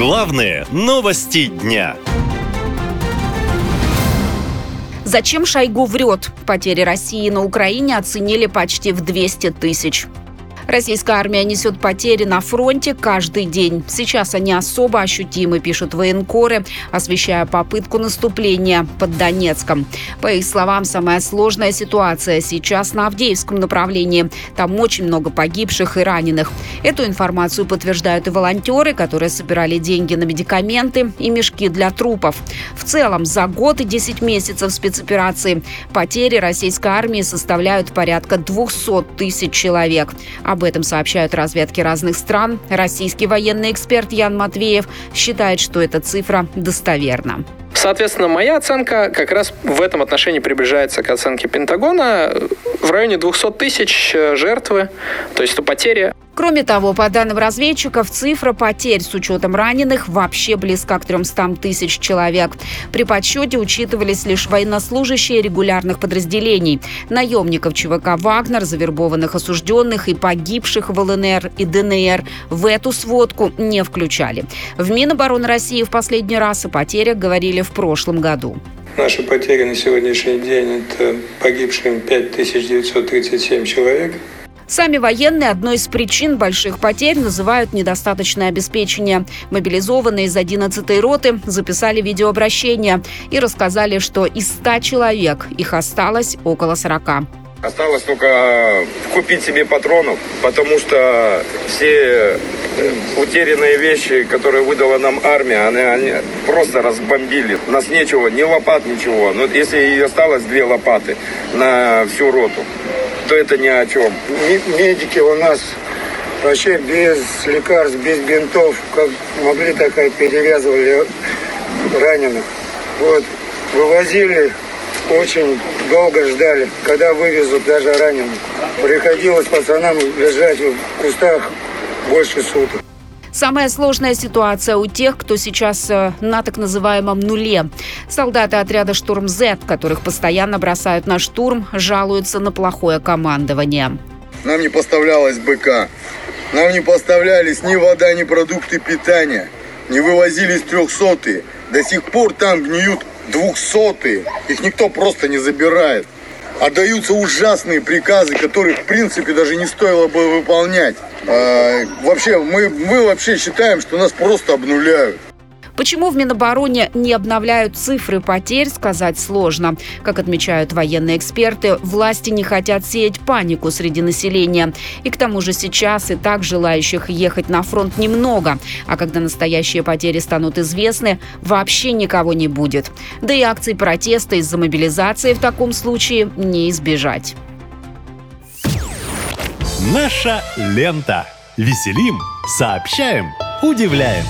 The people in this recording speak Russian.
Главные новости дня. Зачем Шойгу врет? Потери России на Украине оценили почти в 200 тысяч. Российская армия несет потери на фронте каждый день. Сейчас они особо ощутимы, пишут военкоры, освещая попытку наступления под Донецком. По их словам, самая сложная ситуация сейчас на Авдеевском направлении. Там очень много погибших и раненых. Эту информацию подтверждают и волонтеры, которые собирали деньги на медикаменты и мешки для трупов. В целом, за год и 10 месяцев спецоперации потери российской армии составляют порядка 200 тысяч человек. Об об этом сообщают разведки разных стран. Российский военный эксперт Ян Матвеев считает, что эта цифра достоверна. Соответственно, моя оценка как раз в этом отношении приближается к оценке Пентагона. В районе 200 тысяч э, жертвы, то есть это потери. Кроме того, по данным разведчиков, цифра потерь с учетом раненых вообще близка к 300 тысяч человек. При подсчете учитывались лишь военнослужащие регулярных подразделений, наемников ЧВК «Вагнер», завербованных осужденных и погибших в ЛНР и ДНР в эту сводку не включали. В Минобороны России в последний раз о потерях говорили в прошлом году. Наши потери на сегодняшний день – это погибшим 5937 человек – Сами военные одной из причин больших потерь называют недостаточное обеспечение. Мобилизованные из 11-й роты записали видеообращение и рассказали, что из 100 человек их осталось около 40. Осталось только купить себе патронов, потому что все э, утерянные вещи, которые выдала нам армия, они, они просто разбомбили. У нас нечего, ни лопат, ничего. Но если и осталось две лопаты на всю роту, то это ни о чем. Медики у нас вообще без лекарств, без бинтов, как могли, так и перевязывали раненых. Вот, вывозили, очень долго ждали, когда вывезут даже раненых. Приходилось пацанам лежать в кустах больше суток. Самая сложная ситуация у тех, кто сейчас э, на так называемом нуле. Солдаты отряда «Штурм Z», которых постоянно бросают на штурм, жалуются на плохое командование. Нам не поставлялась БК. Нам не поставлялись ни вода, ни продукты питания. Не вывозились трехсотые. До сих пор там гниют двухсотые. Их никто просто не забирает. Отдаются ужасные приказы, которых в принципе даже не стоило бы выполнять. А, вообще, мы, мы вообще считаем, что нас просто обнуляют. Почему в Минобороне не обновляют цифры потерь, сказать сложно. Как отмечают военные эксперты, власти не хотят сеять панику среди населения. И к тому же сейчас и так желающих ехать на фронт немного. А когда настоящие потери станут известны, вообще никого не будет. Да и акций протеста из-за мобилизации в таком случае не избежать. Наша лента. Веселим, сообщаем, удивляем.